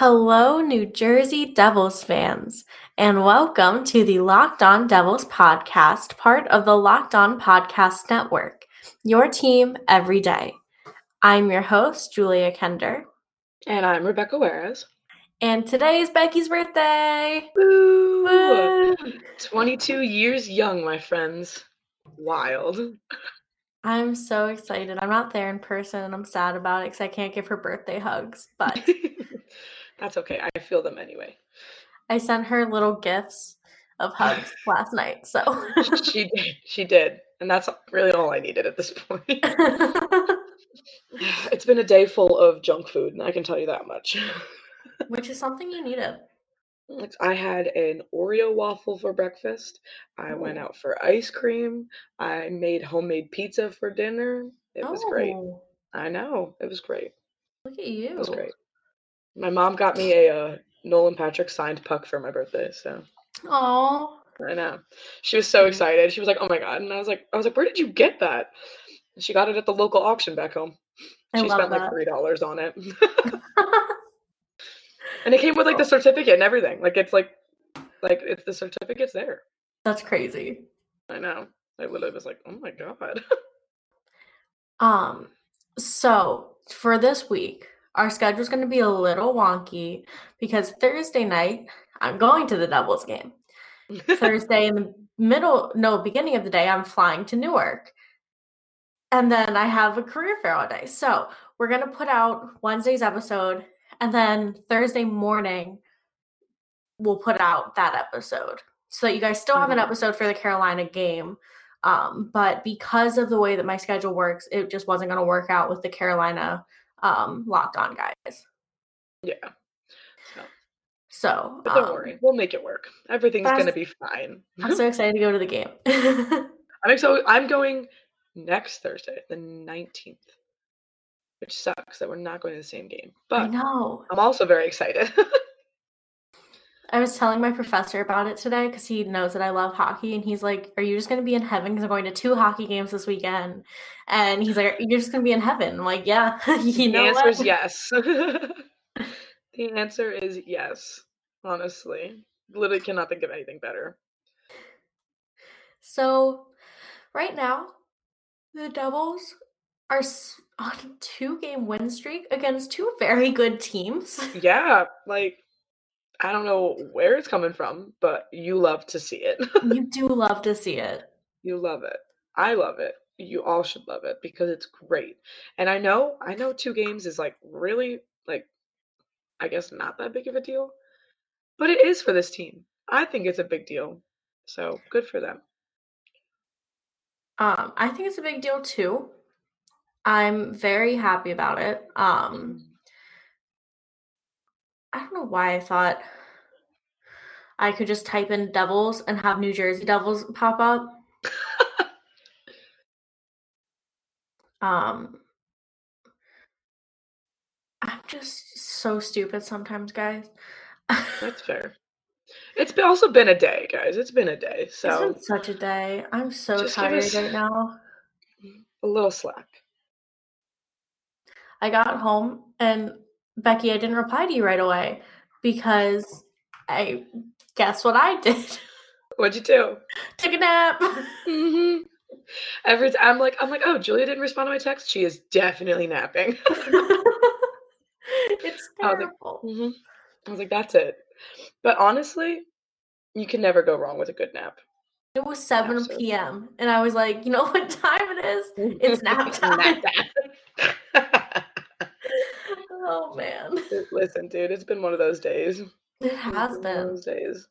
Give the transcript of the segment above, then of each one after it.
Hello, New Jersey Devils fans, and welcome to the Locked On Devils podcast, part of the Locked On Podcast Network, your team every day. I'm your host, Julia Kender. And I'm Rebecca Juarez. And today is Becky's birthday. Woo! Woo! 22 years young, my friends. Wild. I'm so excited. I'm not there in person and I'm sad about it because I can't give her birthday hugs, but that's okay. I feel them anyway. I sent her little gifts of hugs last night, so she did. She did. And that's really all I needed at this point. it's been a day full of junk food, and I can tell you that much. Which is something you needed. I had an Oreo waffle for breakfast. I went out for ice cream. I made homemade pizza for dinner. It was great. Oh, I know. It was great. look at you. It was great. My mom got me a uh, Nolan Patrick signed puck for my birthday, so Oh, I know. She was so excited. She was like, "Oh my god!" And I was like, "I was like, where did you get that?" And she got it at the local auction back home. I She spent like three dollars on it, and it came with like the certificate and everything. Like it's like, like it's the certificate's there. That's crazy. I know. I literally was like, "Oh my god!" Um, so for this week, our schedule's going to be a little wonky because Thursday night, I'm going to the Devils game. Thursday in the middle, no, beginning of the day, I'm flying to Newark. And then I have a career fair all day. So we're going to put out Wednesday's episode. And then Thursday morning, we'll put out that episode so that you guys still have an Mhm. episode for the Carolina game. Um, but because of the way that my schedule works, it just wasn't going to work out with the Carolina um, locked on guys. yeah. So, So but don't um, worry, we'll make it work. Everything's that's- gonna be fine. I'm so excited to go to the game. I'm so I'm going next Thursday, the 19th, which sucks that we're not going to the same game. I But know. I'm also very excited. I was telling my professor about it today because he knows that I love hockey, and he's like, "Are you just going to be in heaven?" Because I'm going to two hockey games this weekend, and he's like, "You're just going to be in heaven." I'm like, "Yeah, you the know answer what?" is yes. the answer is yes. Honestly, literally cannot think of anything better. So, right now, the Devils are on two-game win streak against two very good teams. Yeah, like I don't know where it's coming from, but you love to see it. you do love to see it. you love it. I love it. You all should love it because it's great. And I know, I know two games is like really like I guess not that big of a deal, but it is for this team. I think it's a big deal. So, good for them. Um, I think it's a big deal too. I'm very happy about it. Um, I don't know why I thought I could just type in Devils and have New Jersey Devils pop up. Um, I'm just so stupid sometimes, guys. That's fair. It's been also been a day, guys. It's been a day. It's So, been such a day. I'm so tired right now. a little slack. I got home and Becky, I didn't reply to you right away because I guess what I did. What'd you do? Took a nap. hmm Every time I'm like, I'm like, oh, Julia didn't respond to my text. She is definitely napping. it's I was like, terrible. hmm I was like, that's it. But honestly, you can never go wrong with a good nap. It was 7 Absolutely. p.m. And I was like, you know what time it is? It's nap time. Nap time. Oh man. Listen, dude, it's been one of those days. It It's has one of been. those days.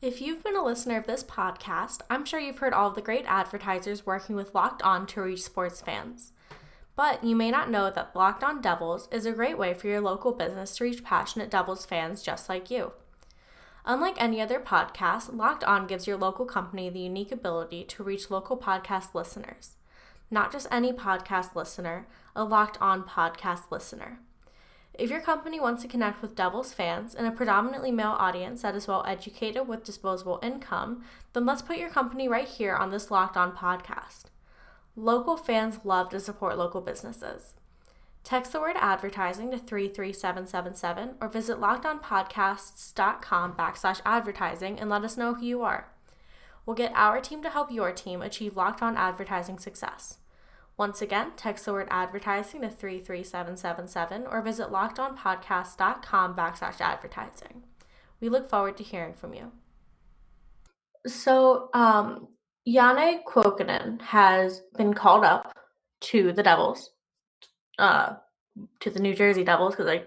If you've been a listener of this podcast, I'm sure you've heard all of the great advertisers working with Locked On to reach sports fans. But you may not know that Locked On Devils is a great way for your local business to reach passionate Devils fans just like you. Unlike any other podcast, Locked On gives your local company the unique ability to reach local podcast listeners. Not just any podcast listener, a Locked On podcast listener. If your company wants to connect with Devils fans and a predominantly male audience that is well educated with disposable income, then let's put your company right here on this Locked On podcast. Local fans love to support local businesses. Text the word advertising to 33777 or visit lockedonpodcasts.com backslash advertising and let us know who you are. We'll get our team to help your team achieve locked on advertising success. Once again, text the word advertising to 33777 or visit lockedonpodcast.com backslash advertising. We look forward to hearing from you. So, um, Janne Kuokkanen has been called up to the Devils, uh, to the New Jersey Devils, because I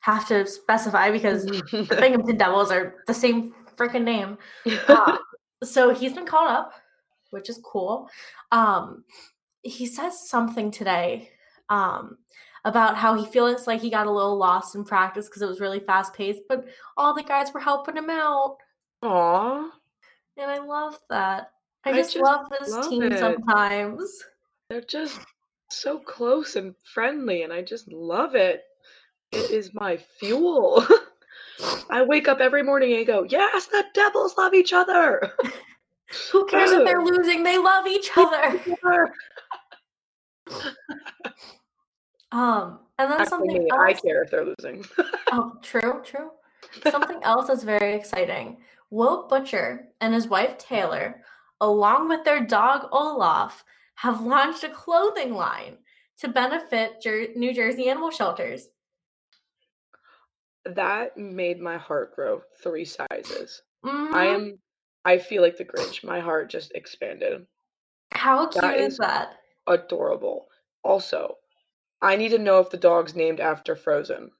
have to specify because the Binghamton Devils are the same freaking name. Uh, so he's been called up, which is cool. Um, he says something today um, about how he feels like he got a little lost in practice because it was really fast paced, but all the guys were helping him out. Aww. And I love that. I, I just, just, love this love team it. sometimes. They're just so close and friendly, and I just love it. It is my fuel. I wake up every morning and go, Yes, the devils love each other. Who cares if they're losing? They love each other. um, and then Actually, something else. I care if they're losing. oh, true, true. Something else is very exciting. Will Butcher and his wife Taylor, along with their dog Olaf, have launched a clothing line to benefit Jer- New Jersey animal shelters. That made my heart grow three sizes. Mm-hmm. I am I feel like the Grinch. My heart just expanded. How cute that is, is that? Adorable. Also, I need to know if the dog's named after Frozen.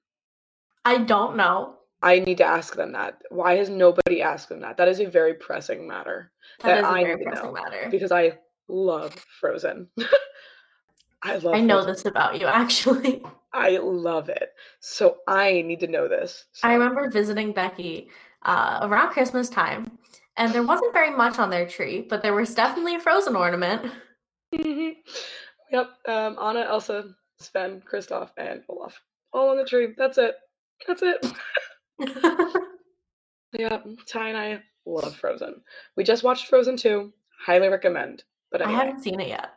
I don't know. I need to ask them that. Why has nobody asked them that? That is a very pressing matter. that, that is a I very pressing matter. Because I love Frozen. I love I know Frozen. this about you actually. I love it. So I need to know this. So. I remember visiting Becky uh, around Christmas time and there wasn't very much on their tree, but there was definitely a frozen ornament. Mm-hmm. Yep. Um, Anna, Elsa, Sven, Kristoff, and Olaf. All on the tree. That's it. That's it. yeah, Ty and I love Frozen. We just watched Frozen 2. Highly recommend. But anyway. I haven't seen it yet.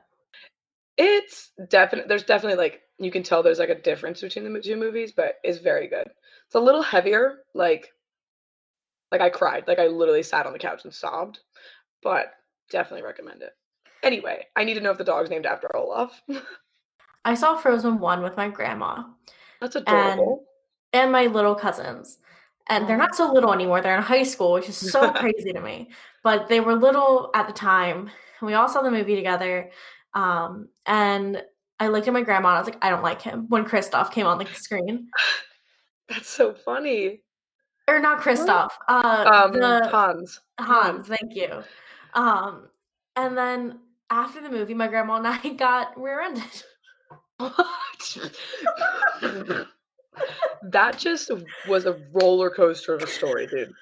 It's definitely there's definitely like you can tell there's like a difference between the two movies, but it's very good. It's a little heavier, like like I cried. Like I literally sat on the couch and sobbed. But definitely recommend it. Anyway, I need to know if the dog's named after Olaf. I saw Frozen 1 with my grandma. That's adorable. And, and my little cousins. And they're not oh. so little anymore. They're in high school, which is so crazy to me. But they were little at the time. We all saw the movie together. Um, and I looked at my grandma and I was like, I don't like him when Kristoff came on the screen. That's so funny or not Kristoff. Uh, um, the Hans. Hans. Thank you. Um, and then after the movie, my grandma and I got rear-ended. that just was a roller coaster of a story, dude.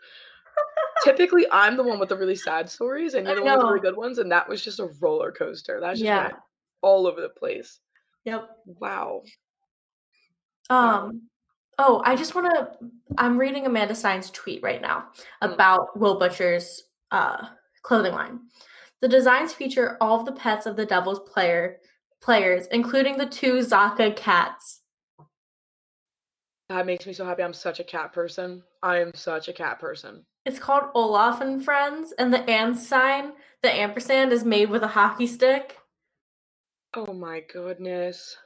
Typically, I'm the one with the really sad stories, and you're the one with the really good ones, and that was just a roller coaster. That's just yeah. all over the place. Yep. Wow. Um, wow. Oh, I just want to. I'm reading Amanda Stein's tweet right now hmm. about Will Butcher's uh, clothing line. The designs feature all of the pets of the Devils player players, including the two Zaka cats. That makes me so happy. I'm such a cat person. I am such a cat person. It's called Olaf and Friends, and the and sign, the ampersand, is made with a hockey stick. Oh my goodness.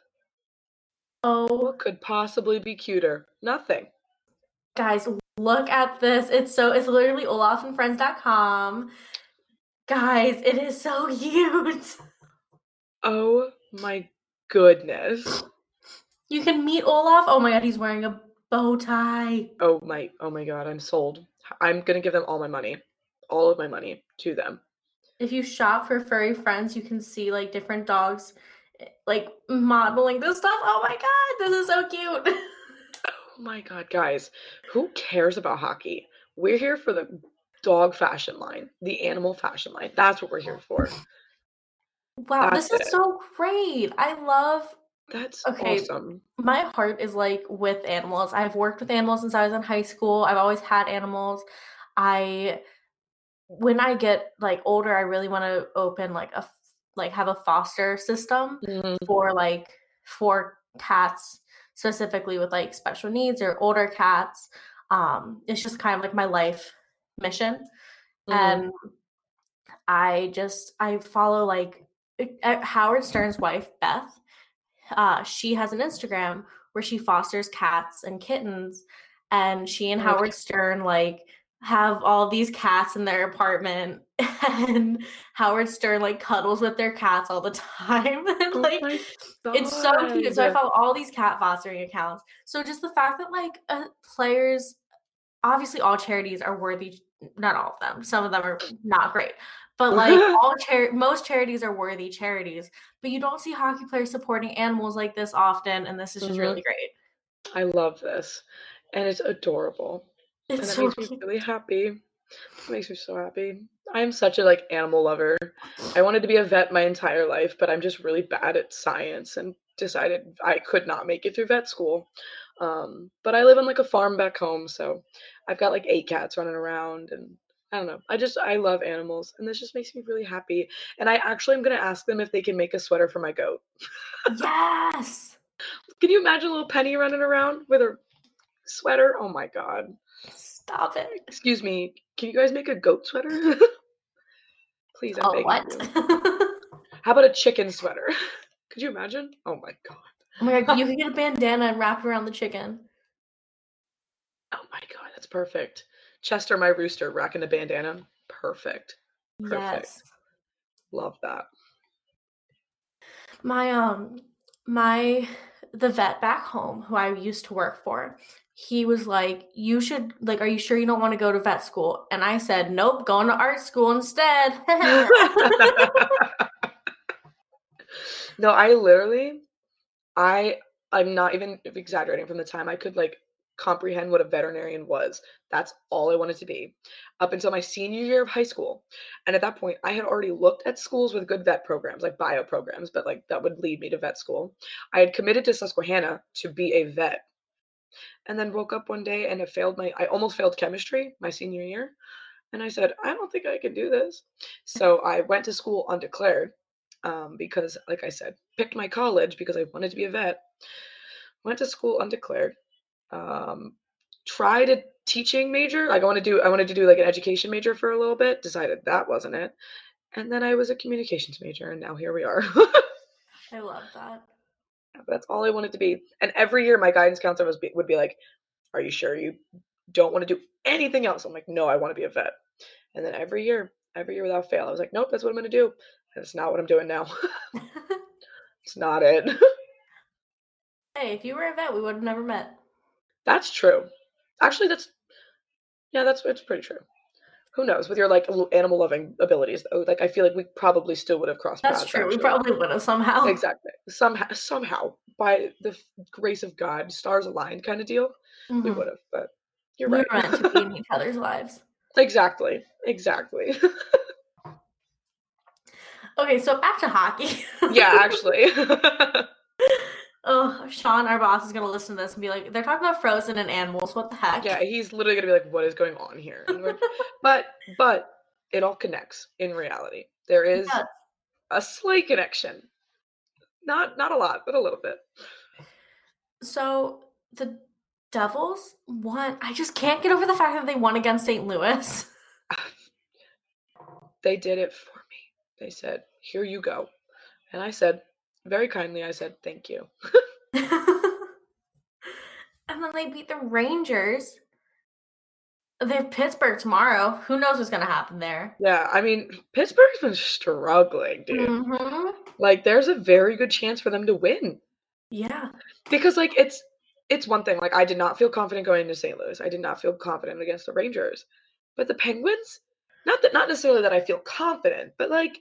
Oh. What could possibly be cuter? Nothing. Guys, look at this. It's so it's literally olafandfriends.com. Guys, it is so cute. Oh my goodness. You can meet Olaf. Oh my god, he's wearing a bow tie. Oh my oh my god, I'm sold. I'm gonna give them all my money. All of my money to them. If you shop for furry friends, you can see like different dogs like modeling this stuff. Oh my god, this is so cute. oh my god, guys, who cares about hockey? We're here for the dog fashion line, the animal fashion line. That's what we're here for. Wow, That's this is it. so great. I love that's okay. Awesome. My heart is like with animals. I've worked with animals since I was in high school. I've always had animals. I when I get like older, I really want to open like a like have a foster system Mhm. for like for cats specifically with like special needs or older cats. Um, it's just kind of like my life mission. Mhm. And I just I follow like Howard Stern's wife, Beth. Uh, she has an Instagram where she fosters cats and kittens, and she and Howard Stern like have all these cats in their apartment, and Howard Stern like cuddles with their cats all the time, and Oh like my it's so cute. So I follow all these cat fostering accounts. So just the fact that like uh, players, obviously all charities are worthy. Not all of them. Some of them are not great. But like all char- most charities are worthy charities. But you don't see hockey players supporting animals like this often, and this is just Mhm. really great. I love this. And it's adorable. And It's it so makes me really happy. It makes me so happy. I am such a like animal lover. I wanted to be a vet my entire life, but I'm just really bad at science and decided I could not make it through vet school. Um, but I live on like a farm back home, so I've got like eight cats running around and I don't know. I just I love animals and this just makes me really happy. And I actually am gonna ask them if they can make a sweater for my goat. Yes. Can you imagine a little Penny running around with a sweater? Oh my god. Stop it. Excuse me, can you guys make a goat sweater? Please, I'm Oh, what? you. How about a chicken sweater? Could you imagine? Oh my god. Oh my god, you could get a bandana and wrap it around the chicken. Oh my god, that's perfect. Chester, my rooster, rocking a bandana. Perfect. Perfect. Yes. Love that. My um my the vet back home who I used to work for, he was like, "You should like, are you sure you don't want to go to vet school?" And I said, "Nope, going to art school instead." no, I literally, I, I'm not even exaggerating from the time I could like comprehend what a veterinarian was. That's all I wanted to be up until my senior year of high school. And at that point, I had already looked at schools with good vet programs, like bio programs, but like that would lead me to vet school. I had committed to Susquehanna to be a vet. And then woke up one day and it failed my, I almost failed chemistry my senior year. And I said, I don't think I can do this. So I went to school undeclared um, because, like I said, picked my college because I wanted to be a vet. Went to school undeclared. Um, tried a teaching major. Like I want to do, I wanted to do like an education major for a little bit. Decided that wasn't it. And then I was a communications major, and now here we are. I love that. That's all I wanted to be. And every year, my guidance counselor was be, would be like, "Are you sure you don't want to do anything else?" I'm like, "No, I want to be a vet." And then every year, every year without fail, I was like, "Nope, that's what I'm going to do." And it's not what I'm doing now. it's not it. hey, if you were a vet, we would have never met. That's true. Actually, that's yeah, that's it's pretty true. Who knows with your like animal loving abilities though? Like I feel like we probably still would have crossed That's paths. true. We probably would have somehow. exactly somehow somehow by the grace of God, stars aligned kind of deal. We Mhm. would have, but you're We right. were meant to be in each other's lives. Exactly. Exactly. Okay, so back to hockey. yeah, actually. oh, Sean, our boss, is gonna listen to this and be like, "They're talking about Frozen and animals. What the heck?" yeah, he's literally gonna be like, "What is going on here?" But but it all connects in reality. There is a slight connection. Not not a lot, but a little bit. So the Devils won. I just can't get over the fact that they won against St. Louis. They did it for me. They said, "Here you go," and I said, very kindly, I said, "Thank you." and then they beat the Rangers. They're Pittsburgh tomorrow. Who knows what's gonna happen there? Yeah, I mean, Pittsburgh's been struggling, dude. hmm Like, there's a very good chance for them to win. Yeah. because like it's it's one thing like i did not feel confident going into st louis i did not feel confident against the rangers but the penguins not that not necessarily that i feel confident but like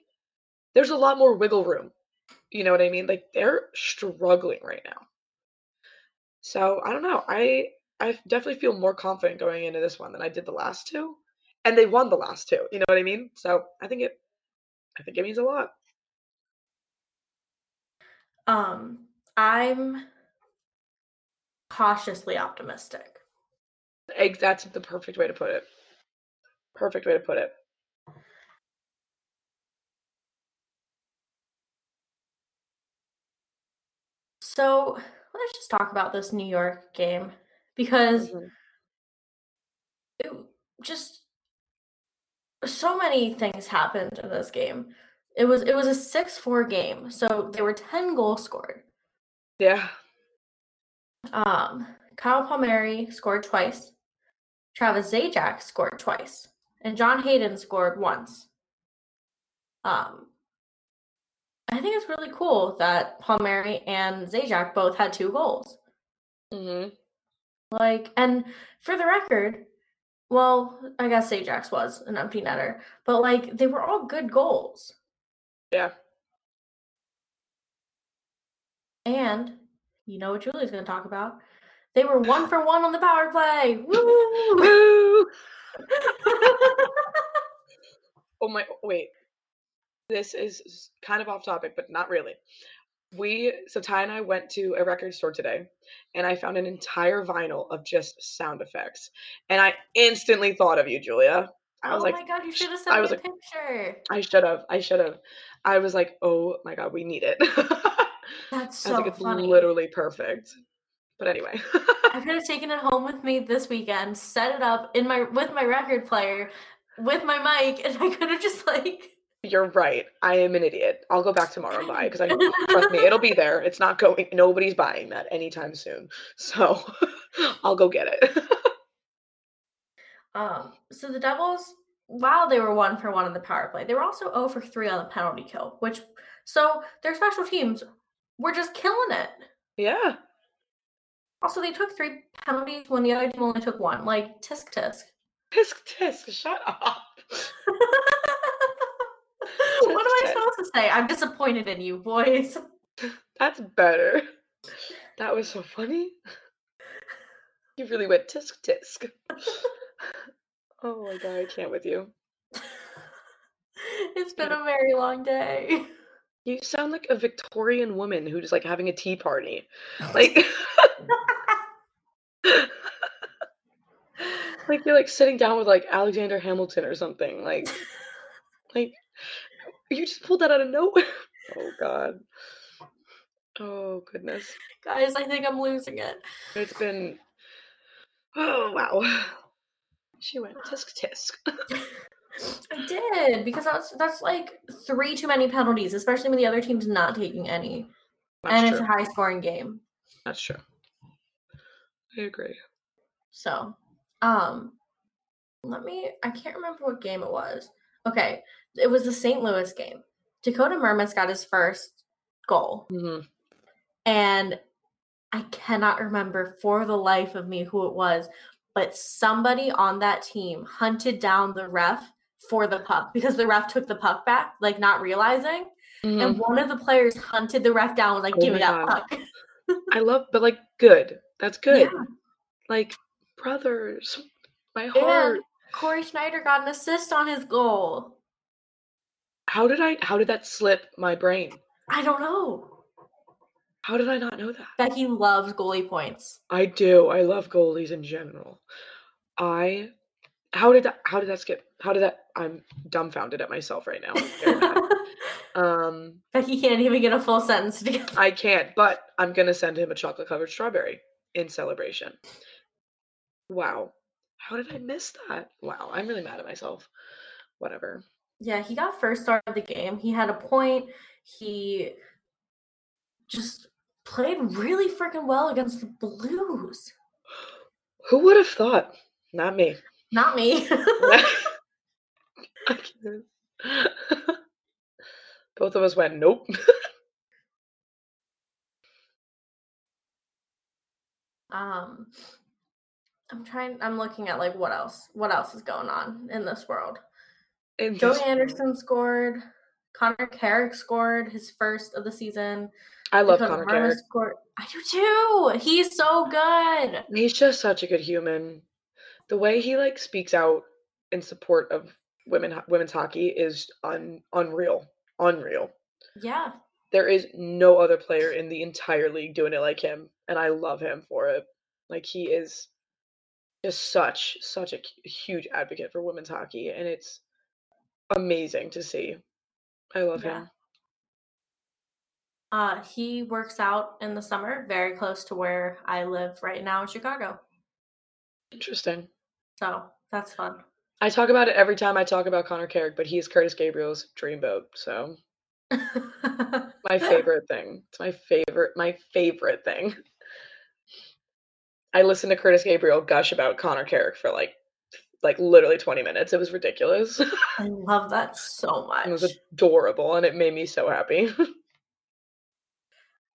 there's a lot more wiggle room you know what i mean? Like they're struggling right now. So i don't know i i definitely feel more confident going into this one than i did the last two and they won the last two you know what i mean? So i think it i think it means a lot. Um, I'm cautiously optimistic. That's the perfect way to put it. Perfect way to put it So let's just talk about this New York game because Mhm. it just so many things happened in this game. It was it was a 6-4 game. So there were 10 goals scored. Yeah. Um Kyle Palmieri scored twice. Travis Zajac scored twice. And John Hayden scored once. Um I think it's really cool that Palmieri and Zajac both had two goals. hmm Like, and for the record, well, I guess Zajac's was an empty netter, but like they were all good goals. Yeah. And you know what Julie's going to talk about? They were one for one on the power play. Woo! Woo! Oh my wait. This is kind of off topic, but not really. We so Ty and I went to a record store today and I found an entire vinyl of just sound effects. And I instantly thought of you, Julia. I was oh like, my god, you should have I sent me was a like- picture. I should have. I should have. I was like, oh my god, we need it. That's I was so like, it's funny. literally perfect. But anyway. I could have taken it home with me this weekend, set it up in my with my record player, with my mic, and I could have just like You're right. I am an idiot. I'll go back tomorrow and buy because I trust me, it'll be there. It's not going. Nobody's buying that anytime soon. So I'll go get it. Um, so the Devils, while they were one for one on the power play, they were also 0 for 3 on the penalty kill, which so their special teams were just killing it. yeah. Also, they took three penalties when the other team only took one. Like tisk tisk. Tisk tisk. Shut up. what am I tisk. supposed to say? I'm disappointed in you, boys. That's better. That was so funny. You really went tisk tisk. Oh my god, I can't with you. it's been a very long day. You sound like a Victorian woman who's like having a tea party. Like like you're like sitting down with like Alexander Hamilton or something. Like like you just pulled that out of nowhere. Oh god. Oh goodness. Guys, I think I'm losing it. It's been Oh wow. She went tisk tisk. I did because that's that's like three too many penalties, especially when the other team's not taking any, That's and it's a high scoring game. That's true. I agree. So, um, let me. I can't remember what game it was. Okay, it was the St. Louis game. Dakota Mermis got his first goal, hmm and I cannot remember for the life of me who it was, but somebody on that team hunted down the ref for the puck because the ref took the puck back, like not realizing. And one of the players hunted the ref down, was like, Oh "Give me that God. puck." I love, but like, good. That's good. Yeah. Like, brothers, my heart. And Cory Schneider got an assist on his goal. How did I? How did that slip my brain? I don't know. How did I not know that? Becky loves goalie points. I do. I love goalies in general. I. How did that? How did that skip? How did that? I'm dumbfounded at myself right now. I'm very mad. um, Becky can't even get a full sentence together. I can't, but I'm gonna send him a chocolate covered strawberry in celebration. Wow. How did I miss that? Wow, I'm really mad at myself. Whatever. Yeah, he got first start of the game. He had a point. He just played really freaking well against the Blues. Who would have thought? Not me. Not me. Both of us went, nope. um I'm trying I'm looking at like what else what else is going on in this world. Joey Anderson scored. Connor Carrick scored his first of the season. I love Connor Carrick. Scored. I do too. He's so good. He's just such a good human. The way he like speaks out in support of women women's hockey is un, unreal. Unreal. Yeah. There is no other player in the entire league doing it like him, and I love him for it. Like he is just such such a huge advocate for women's hockey, and it's amazing to see. I love Yeah. him. Uh, he works out in the summer, very close to where I live right now in Chicago. Interesting. So that's fun. I talk about it every time I talk about Connor Carrick, but he is Kurtis Gabriel's dreamboat. So my favorite thing. It's my favorite, my favorite thing. I listened to Kurtis Gabriel gush about Connor Carrick for like like literally 20 minutes. It was ridiculous. I love that so much. It was adorable and it made me so happy.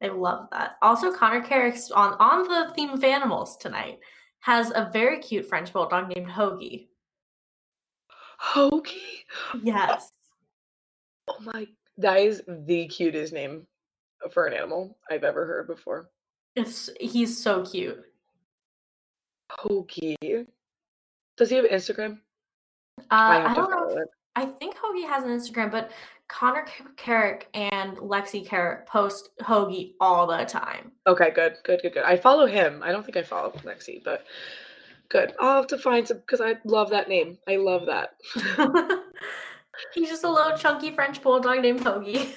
I love that. Also, Connor Carrick's on on the theme of animals tonight has a very cute French bulldog named Hoagie. Hoagie? Yes. Oh my that is the cutest name for an animal I've ever heard before. It's he's so cute. Hoagie. Does he have Instagram? Uh, I, I don't know. If, I think Hoagie has an Instagram, but Connor Carrick and Lexi Carrick post Hoagie all the time. Okay, good, good, good, good. I follow him. I don't think I follow Lexi, but good. I'll have to find some because I love that name. I love that. He's just a little chunky French bulldog named Hoagie.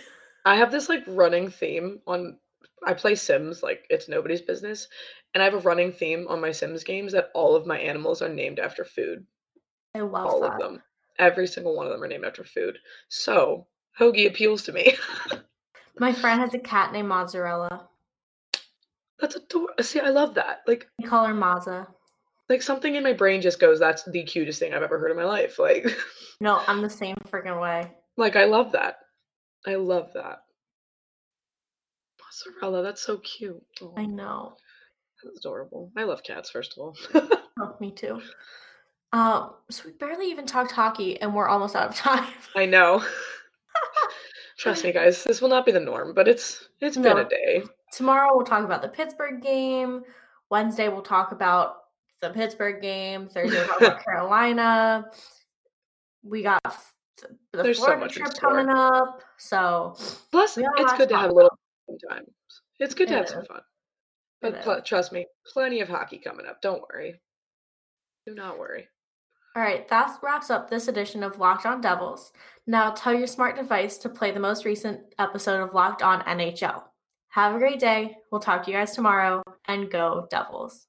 I have this like running theme on I play Sims like it's nobody's business, and I have a running theme on my Sims games that all of my animals are named after food. I love all that. of them. Every single one of them are named after food. So Hoagie appeals to me. my friend has a cat named Mozzarella. That's adorable. See, I love that. Like I call her Mazza. Like something in my brain just goes, "That's the cutest thing I've ever heard in my life." Like, no, I'm the same freaking way. Like I love that. I love that. Mozzarella, that's so cute. Oh, I know. That's adorable. I love cats, first of all. oh, me too. Um, so we barely even talked hockey and we're almost out of time. I know. Trust me, guys, this will not be the norm, but it's it's no. been a day. Tomorrow we'll talk about the Pittsburgh game. Wednesday we'll talk about the Pittsburgh game. Thursday we'll talk about Carolina. We got the There's Florida so trip coming up. So plus, it's good to have a little time. It's good to have some fun. But pl- trust me, plenty of hockey coming up. Don't worry. Do not worry. All right, that wraps up this edition of Locked On Devils. Now tell your smart device to play the most recent episode of Locked On NHL. Have a great day. We'll talk to you guys tomorrow and go Devils.